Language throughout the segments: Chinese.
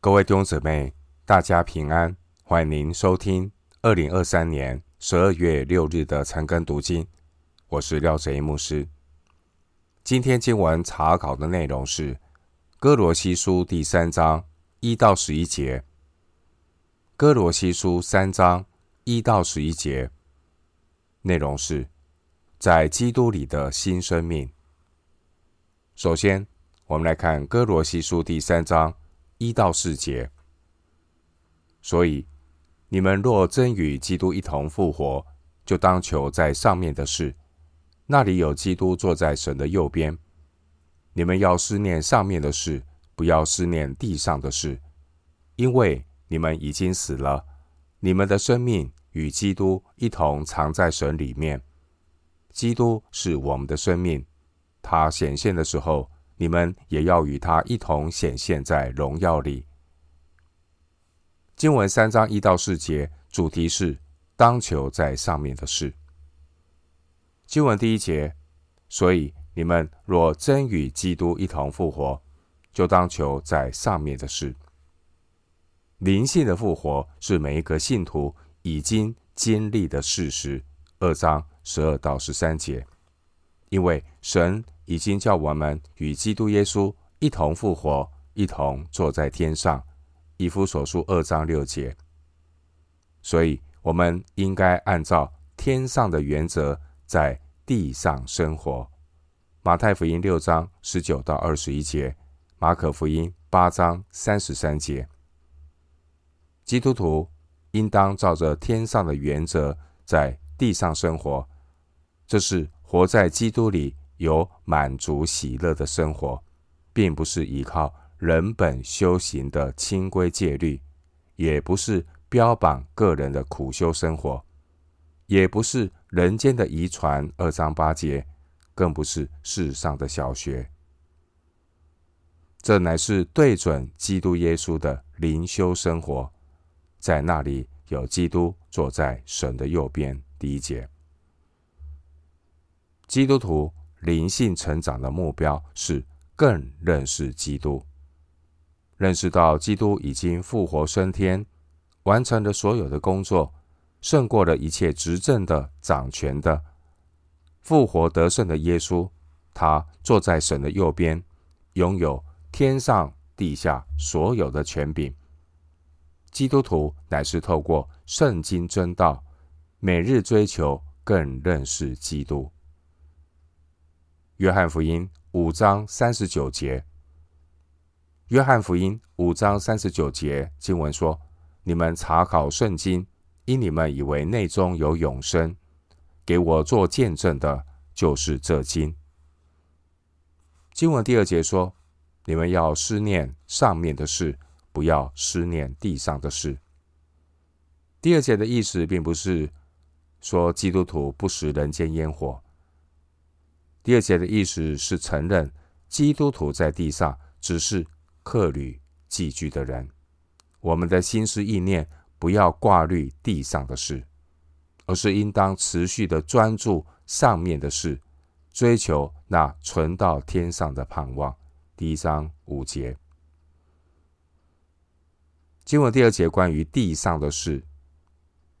各位弟兄姊妹，大家平安！欢迎您收听二零二三年十二月六日的晨更读经。我是廖哲一牧师。今天经文查考的内容是《哥罗西书》第三章一到十一节，《哥罗西书》三章一到十一节内容是在基督里的新生命。首先，我们来看《哥罗西书》第三章。一到四节，所以你们若真与基督一同复活，就当求在上面的事，那里有基督坐在神的右边。你们要思念上面的事，不要思念地上的事，因为你们已经死了，你们的生命与基督一同藏在神里面。基督是我们的生命，他显现的时候。你们也要与他一同显现在荣耀里。经文三章一到四节，主题是当求在上面的事。经文第一节，所以你们若真与基督一同复活，就当求在上面的事。灵性的复活是每一个信徒已经经历的事实。二章十二到十三节，因为神。已经叫我们与基督耶稣一同复活，一同坐在天上。以弗所书二章六节。所以，我们应该按照天上的原则在地上生活。马太福音六章十九到二十一节，马可福音八章三十三节。基督徒应当照着天上的原则在地上生活，这是活在基督里。有满足喜乐的生活，并不是依靠人本修行的清规戒律，也不是标榜个人的苦修生活，也不是人间的遗传二章八节，更不是世上的小学。这乃是对准基督耶稣的灵修生活，在那里有基督坐在神的右边。第一节，基督徒。灵性成长的目标是更认识基督，认识到基督已经复活升天，完成了所有的工作，胜过了一切执政的、掌权的，复活得胜的耶稣，他坐在神的右边，拥有天上地下所有的权柄。基督徒乃是透过圣经真道，每日追求更认识基督。约翰福音五章三十九节。约翰福音五章三十九节经文说：“你们查考圣经，因你们以为内中有永生，给我做见证的，就是这经。”经文第二节说：“你们要思念上面的事，不要思念地上的事。”第二节的意思并不是说基督徒不食人间烟火。第二节的意思是承认基督徒在地上只是客旅寄居的人，我们的心思意念不要挂虑地上的事，而是应当持续的专注上面的事，追求那存到天上的盼望。第一章五节，经文第二节关于地上的事，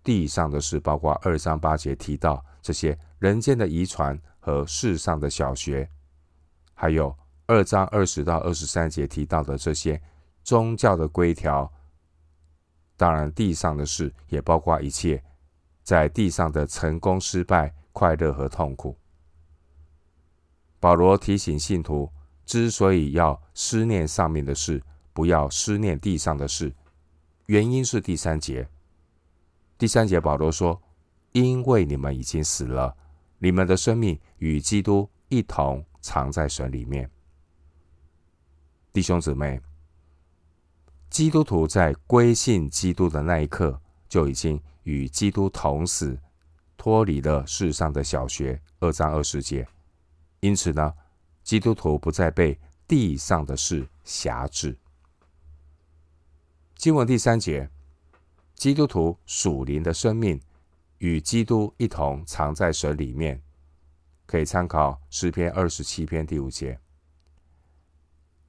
地上的事包括二章八节提到这些人间的遗传。和世上的小学，还有二章二十到二十三节提到的这些宗教的规条，当然地上的事也包括一切在地上的成功、失败、快乐和痛苦。保罗提醒信徒，之所以要思念上面的事，不要思念地上的事，原因是第三节。第三节保罗说：“因为你们已经死了。”你们的生命与基督一同藏在神里面，弟兄姊妹，基督徒在归信基督的那一刻，就已经与基督同死，脱离了世上的小学。二章二十节，因此呢，基督徒不再被地上的事辖制。经文第三节，基督徒属灵的生命。与基督一同藏在神里面，可以参考诗篇二十七篇第五节。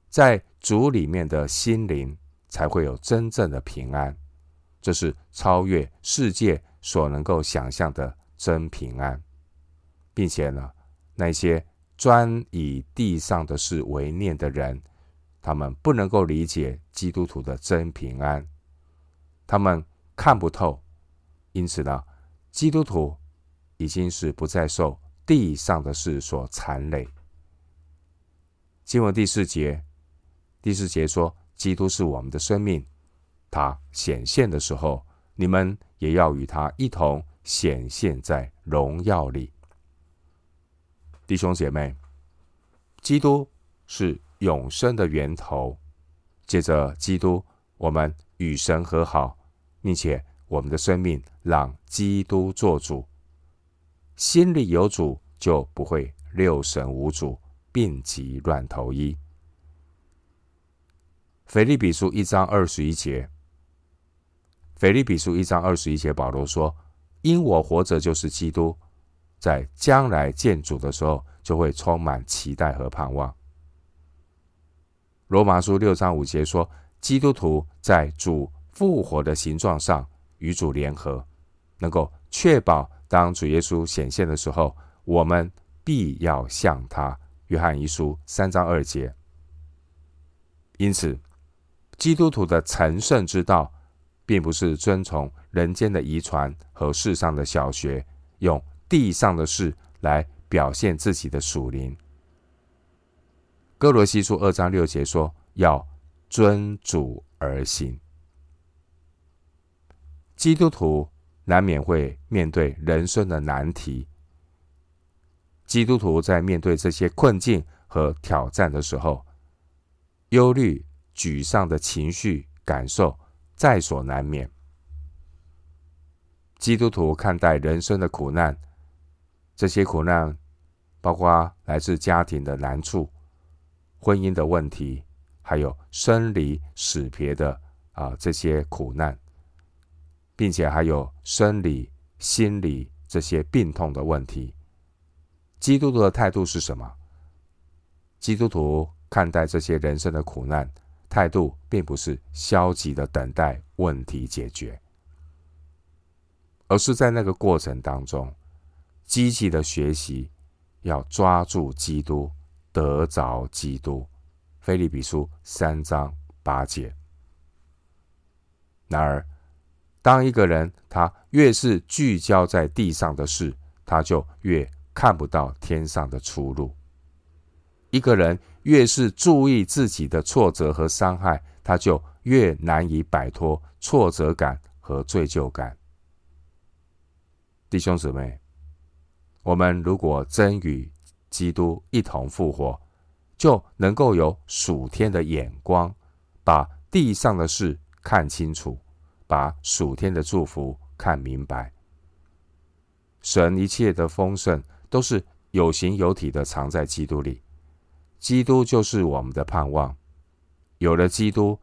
在主里面的心灵才会有真正的平安。这是超越世界所能够想象的真平安，并且呢，那些专以地上的事为念的人，他们不能够理解基督徒的真平安，他们看不透。因此呢，基督徒已经是不再受地上的事所缠累。经文第四节，第四节说：“基督是我们的生命，他显现的时候，你们也要与他一同显现在荣耀里。”弟兄姐妹，基督是永生的源头。借着基督，我们与神和好，并且我们的生命让基督做主。心里有主，就不会六神无主。病急乱投医。腓立比书一章二十一节，腓立比书一章二十一节，保罗说：“因我活着就是基督，在将来见主的时候，就会充满期待和盼望。”罗马书六章五节说：“基督徒在主复活的形状上与主联合，能够确保当主耶稣显现的时候，我们必要向他。”约翰一书三章二节。因此，基督徒的成圣之道，并不是遵从人间的遗传和世上的小学，用地上的事来表现自己的属灵。哥罗西书二章六节说：“要遵主而行。”基督徒难免会面对人生的难题。基督徒在面对这些困境和挑战的时候，忧虑、沮丧的情绪感受在所难免。基督徒看待人生的苦难，这些苦难包括来自家庭的难处、婚姻的问题，还有生离死别的啊这些苦难，并且还有生理、心理这些病痛的问题。基督徒的态度是什么？基督徒看待这些人生的苦难，态度并不是消极的等待问题解决，而是在那个过程当中，积极的学习，要抓住基督，得着基督。腓利比书三章八节。然而，当一个人他越是聚焦在地上的事，他就越看不到天上的出路。一个人越是注意自己的挫折和伤害，他就越难以摆脱挫折感和罪疚感。弟兄姊妹，我们如果真与基督一同复活，就能够有属天的眼光，把地上的事看清楚，把属天的祝福看明白。神一切的丰盛。都是有形有体的，藏在基督里。基督就是我们的盼望。有了基督，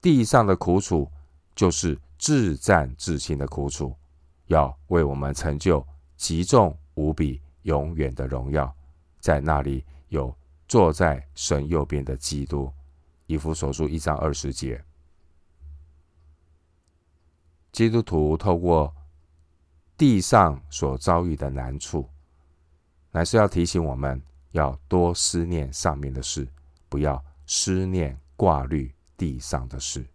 地上的苦楚就是至暂至轻的苦楚，要为我们成就极重无比、永远的荣耀。在那里有坐在神右边的基督。以弗所书一章二十节。基督徒透过地上所遭遇的难处。乃是要提醒我们，要多思念上面的事，不要思念挂虑地上的事。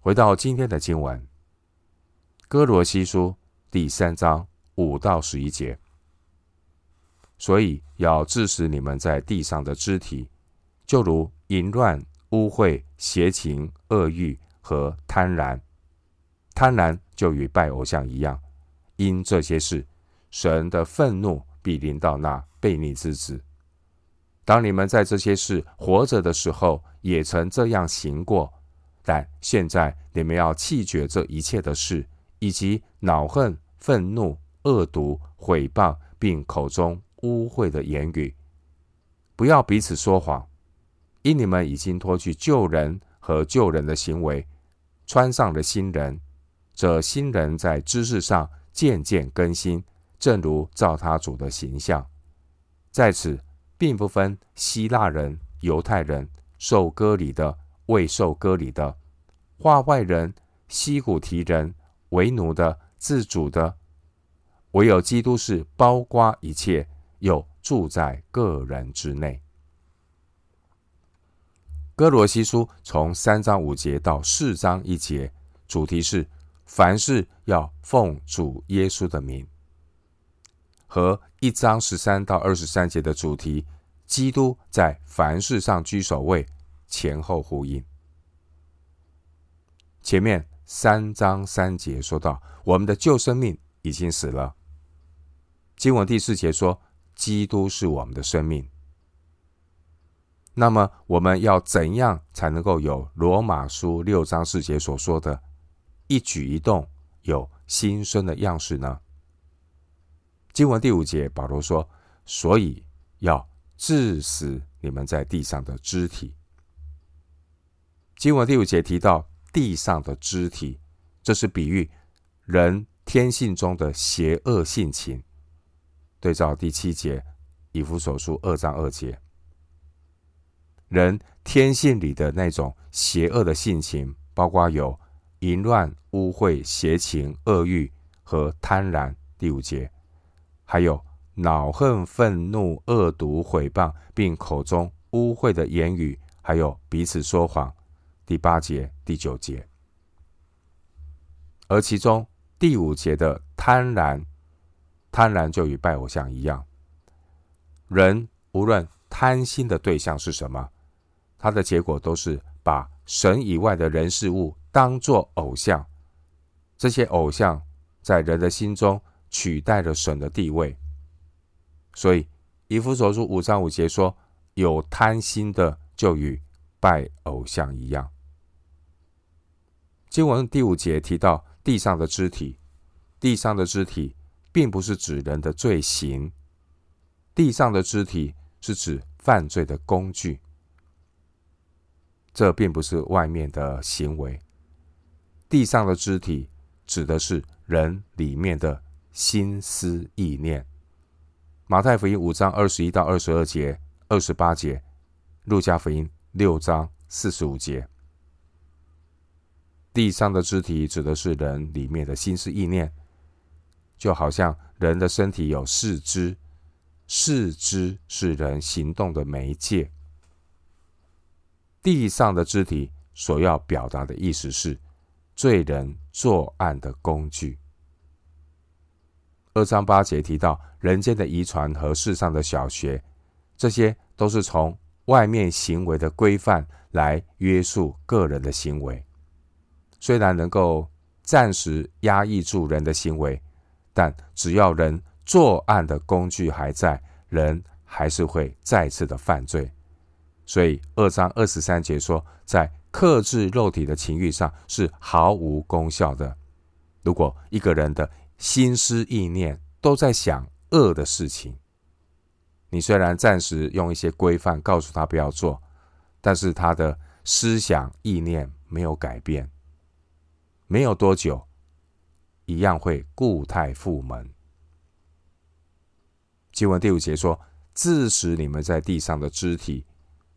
回到今天的经文，《歌罗西书》第三章五到十一节。所以要致死你们在地上的肢体，就如淫乱、污秽、邪情、恶欲和贪婪。贪婪就与拜偶像一样，因这些事。神的愤怒必临到那悖逆之子。当你们在这些事活着的时候，也曾这样行过；但现在你们要弃绝这一切的事，以及恼恨、愤怒、恶毒、毁谤，并口中污秽的言语。不要彼此说谎，因你们已经脱去旧人和旧人的行为，穿上了新人。这新人在知识上渐渐更新。正如照他主的形象，在此并不分希腊人、犹太人、受割礼的、未受割礼的，化外人、西古提人、为奴的、自主的，唯有基督是包括一切，又住在个人之内。歌罗西书从三章五节到四章一节，主题是凡事要奉主耶稣的名，和一章十三到二十三节的主题，基督在凡事上居首位，前后呼应。前面三章三节说到，我们的旧生命已经死了。经文第四节说，基督是我们的生命。那么我们要怎样才能够有罗马书六章四节所说的“一举一动有新生的样式”呢？经文第五节，保罗说：“所以要致死你们在地上的肢体。”经文第五节提到地上的肢体，这是比喻人天性中的邪恶性情。对照第七节，以弗所书二章二节。人天性里的那种邪恶的性情，包括有淫乱、污秽、邪情、恶欲和贪婪。第五节，还有恼恨、愤怒、恶毒、毁谤，并口中污秽的言语，还有彼此说谎。第八节、第九节。而其中第五节的贪婪，贪婪就与拜偶像一样。人无论贪心的对象是什么。他的结果都是把神以外的人事物当作偶像，这些偶像在人的心中取代了神的地位。所以以弗所书五章五节说：“有贪心的，就与拜偶像一样。”经文第五节提到地上的肢体，地上的肢体并不是指人的罪行，地上的肢体是指犯罪的工具。这并不是外面的行为，地上的肢体指的是人里面的心思意念。马太福音五章二十一到二十二节、二十八节，路加福音六章四十五节。地上的肢体指的是人里面的心思意念，就好像人的身体有四肢，四肢是人行动的媒介。地上的肢体所要表达的意思是罪人作案的工具。二章八节提到人间的遗传和世上的小学，这些都是从外面行为的规范来约束个人的行为。虽然能够暂时压抑住人的行为，但只要人作案的工具还在，人还是会再次的犯罪。所以二章二十三节说，在克制肉体的情欲上是毫无功效的。如果一个人的心思意念都在想恶的事情，你虽然暂时用一些规范告诉他不要做，但是他的思想意念没有改变，没有多久，一样会故态复萌。经文第五节说：“致使你们在地上的肢体。”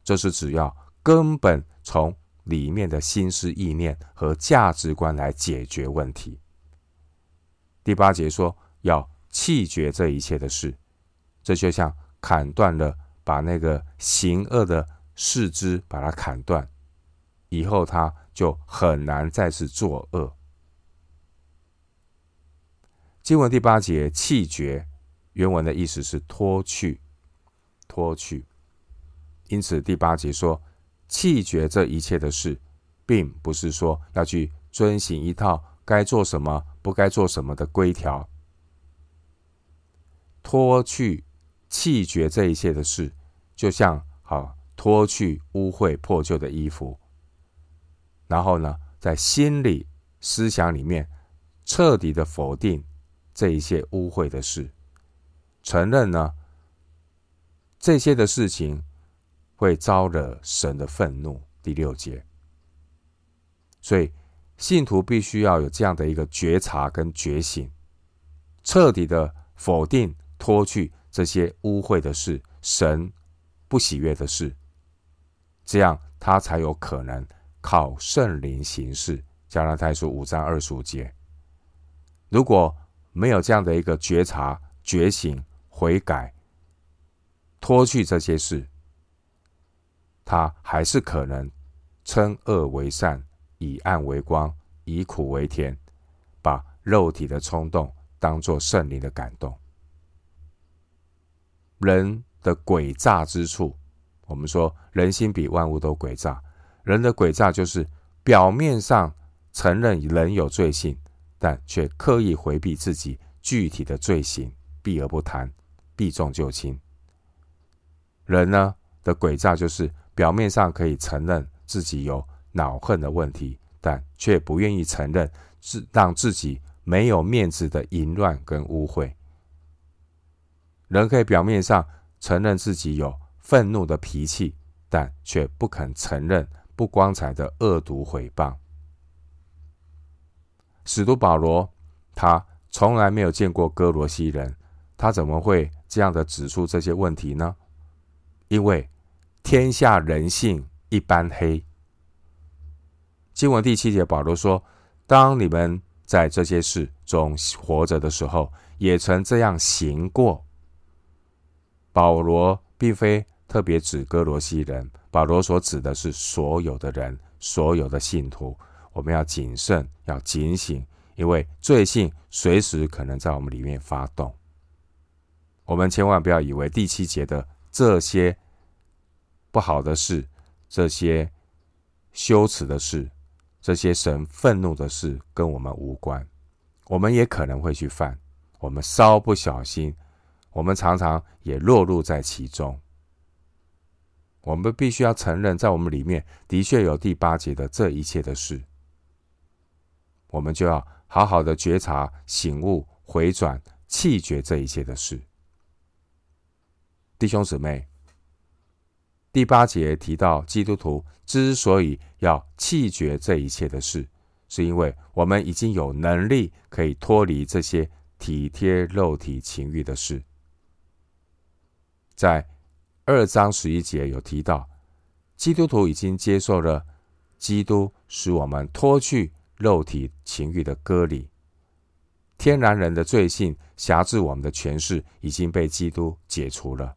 这是只要根本从里面的心思意念和价值观来解决问题。第八节说要弃绝这一切的事，这就像砍断了，把那个行恶的四肢把它砍断，以后他就很难再次作恶。经文第八节弃绝原文的意思是脱去，脱去。因此，第八节说弃绝这一切的事，并不是说要去遵循一套该做什么、不该做什么的规条。脱去、弃绝这一切的事，就像好脱去污秽破旧的衣服，然后呢，在心里、思想里面彻底的否定这一切污秽的事，承认呢这些的事情。会招惹神的愤怒。第六节，所以信徒必须要有这样的一个觉察跟觉醒，彻底的否定、脱去这些污秽的事、神不喜悦的事，这样他才有可能靠圣灵行事。加拉太书五章二十五节。如果没有这样的一个觉察、觉醒、悔改，脱去这些事，他还是可能称恶为善，以暗为光，以苦为甜，把肉体的冲动当作圣灵的感动。人的诡诈之处，我们说人心比万物都诡诈。人的诡诈就是表面上承认人有罪性，但却刻意回避自己具体的罪行，避而不谈，避重就轻。人呢的诡诈就是表面上可以承认自己有恼恨的问题，但却不愿意承认自让自己没有面子的淫乱跟污秽。人可以表面上承认自己有愤怒的脾气，但却不肯承认不光彩的恶毒毁谤。使徒保罗他从来没有见过哥罗西人，他怎么会这样的指出这些问题呢？因为天下人性一般黑。经文第七节，保罗说：“当你们在这些事中活着的时候，也曾这样行过。”保罗并非特别指歌罗西人，保罗所指的是所有的人，所有的信徒。我们要谨慎，要警醒，因为罪性随时可能在我们里面发动。我们千万不要以为第七节的这些不好的事、这些羞耻的事、这些神愤怒的事跟我们无关。我们也可能会去犯，我们稍不小心。我们常常也落入在其中。我们必须要承认，在我们里面的确有第八节的这一切的事。我们就要好好的觉察、醒悟、回转、弃绝这一切的事。弟兄姊妹，第八节提到基督徒之所以要弃绝这一切的事，是因为我们已经有能力可以脱离这些体贴肉体情欲的事。在二章十一节有提到，基督徒已经接受了基督使我们脱去肉体情欲的割礼，天然人的罪性辖制我们的权势已经被基督解除了。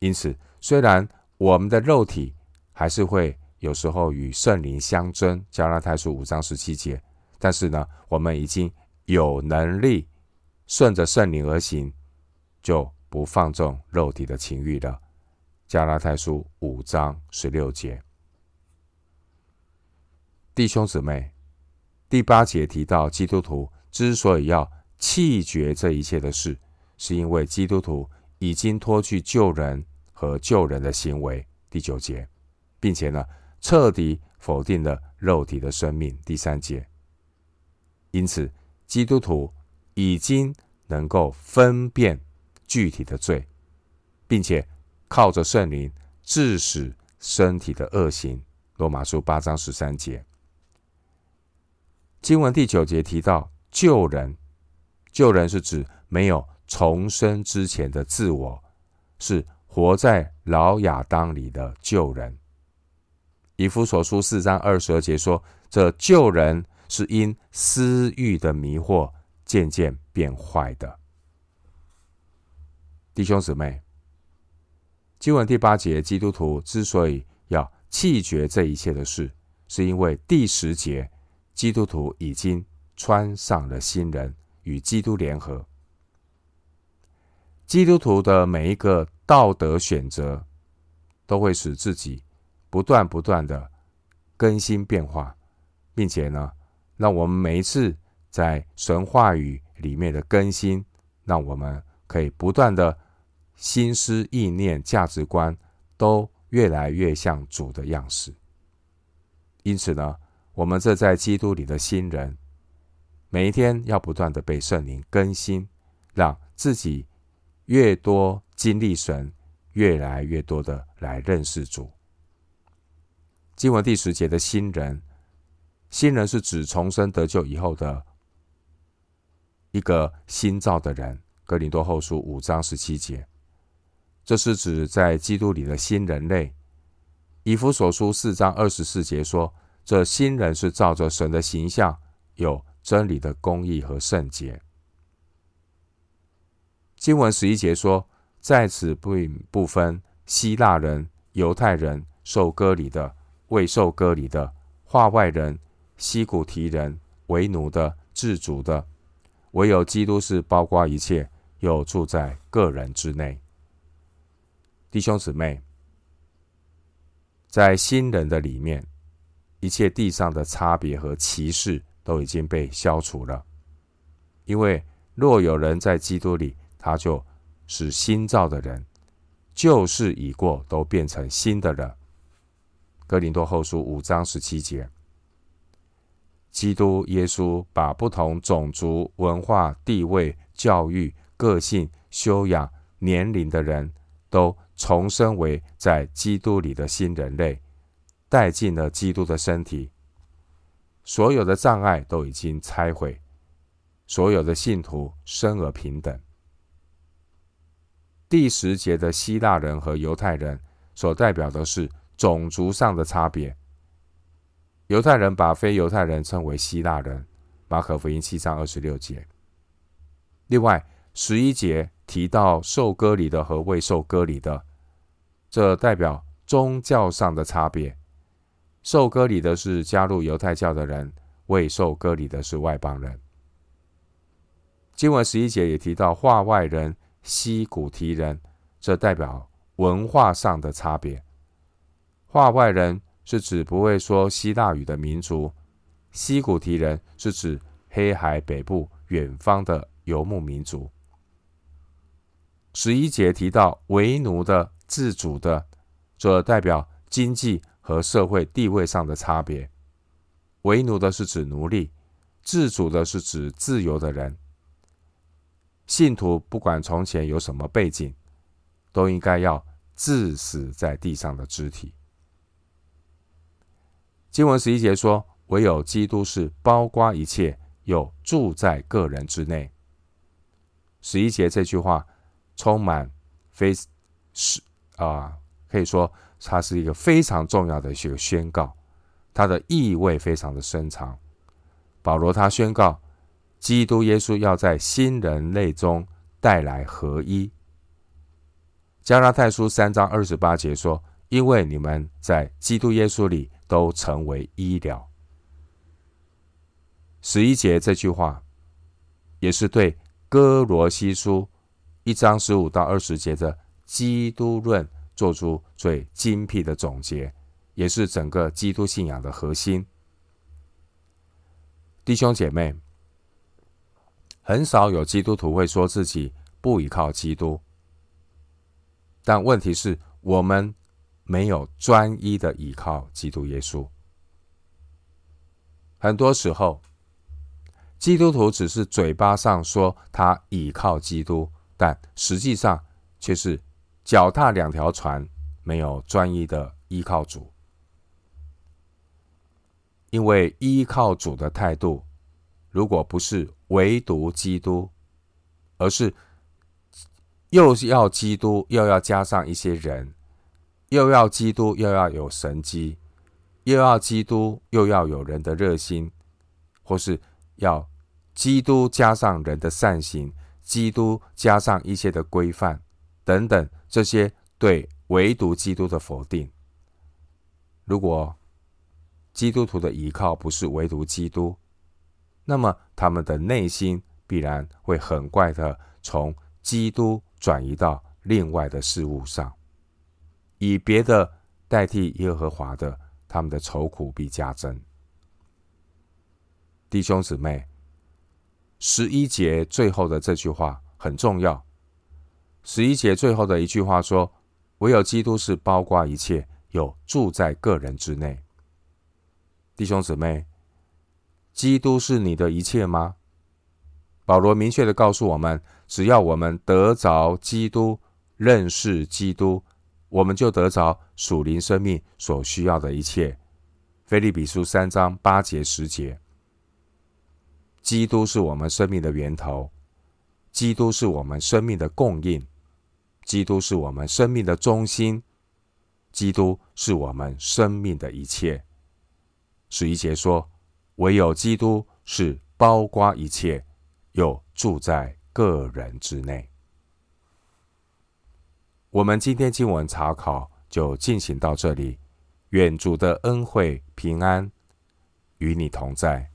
因此，虽然我们的肉体还是会有时候与圣灵相争，加拉太书五章十七节，但是呢，我们已经有能力顺着圣灵而行，就。不放纵肉体的情欲了。加拉太书五章十六节，弟兄姊妹，第八节提到基督徒之所以要弃绝这一切的事，是因为基督徒已经脱去救人和救人的行为。第九节，并且呢，彻底否定了肉体的生命。第三节，因此基督徒已经能够分辨。具体的罪，并且靠着圣灵致使身体的恶行。罗马书八章十三节，经文第九节提到救人，救人是指没有重生之前的自我，是活在老亚当里的旧人。以弗所书四章二十二节说，这旧人是因私欲的迷惑渐渐变坏的。弟兄姊妹，经文第八节，基督徒之所以要弃绝这一切的事，是因为第十节，基督徒已经穿上了新人，与基督联合。基督徒的每一个道德选择，都会使自己不断不断的更新变化，并且呢，让我们每一次在神话语里面的更新，让我们可以不断的。心思意念、价值观都越来越像主的样式。因此呢，我们这在基督里的新人，每一天要不断的被圣灵更新，让自己越多经历神，越来越多的来认识主。经文第十节的新人，新人是指重生得救以后的一个新造的人。哥林多后书五章十七节。这是指在基督里的新人类，以弗所书四章二十四节说：“这新人是照着神的形象，有真理的公义和圣洁。”经文十一节说：“在此不不分希腊人、犹太人、受割礼的、未受割礼的、化外人、西古提人、为奴的、自主的，唯有基督是包括一切，又住在个人之内。”弟兄姊妹，在新人的里面，一切地上的差别和歧视都已经被消除了，因为若有人在基督里。他就是新造的人，旧事已过，都变成新的了。哥林多后书五章十七节，基督耶稣把不同种族、文化、地位、教育、个性、修养、年龄的人都重生为在基督里的新人类，带进了基督的身体。所有的障碍都已经拆毁，所有的信徒生而平等。第十节的希腊人和犹太人所代表的是种族上的差别。犹太人把非犹太人称为希腊人，马可福音七章二十六节。另外，十一节提到受割礼的和未受割礼的，这代表宗教上的差别。受割礼的是加入犹太教的人，未受割礼的是外邦人。经文十一节也提到化外人。西古提人，这代表文化上的差别。化外人是指不会说希腊语的民族，西古提人是指黑海北部远方的游牧民族。十一节提到为奴的、自主的，这代表经济和社会地位上的差别。为奴的是指奴隶，自主的是指自由的人。信徒不管从前有什么背景，都应该要致死在地上的肢体。经文十一节说：“唯有基督是包括一切，又住在个人之内。”十一节这句话充满非是啊，可以说它是一个非常重要的一个宣告，它的意味非常的深长。保罗他宣告。基督耶稣要在新人类中带来合一。加拉太书三章二十八节说：“因为你们在基督耶稣里都成为医疗。”十一节这句话也是对哥罗西书一章十五到二十节的基督论做出最精辟的总结，也是整个基督信仰的核心。弟兄姐妹。很少有基督徒会说自己不依靠基督，但问题是，我们没有专一的依靠基督耶稣。很多时候，基督徒只是嘴巴上说他依靠基督，但实际上却是脚踏两条船，没有专一的依靠主。因为依靠主的态度，如果不是唯独基督，而是又要基督，又要加上一些人，又要基督，又要有神迹，又要基督，又要有人的热心，或是要基督加上人的善行，基督加上一些的规范等等，这些对唯独基督的否定。如果基督徒的依靠不是唯独基督，那么，他们的内心必然会很快的从基督转移到另外的事物上，以别的代替耶和华的，他们的愁苦必加增。弟兄姊妹，十一节最后的这句话很重要。十一节最后的一句话说：“唯有基督是包括一切，有住在个人之内。”弟兄姊妹。基督是你的一切吗？保罗明确的告诉我们，只要我们得着基督，认识基督，我们就得着属灵生命所需要的一切。腓利比书三章八节十节，基督是我们生命的源头，基督是我们生命的供应，基督是我们生命的中心，基督是我们生命的一切。十一节说，唯有基督是包括一切，又住在个人之内。我们今天经文查考就进行到这里，愿主的恩惠平安与你同在。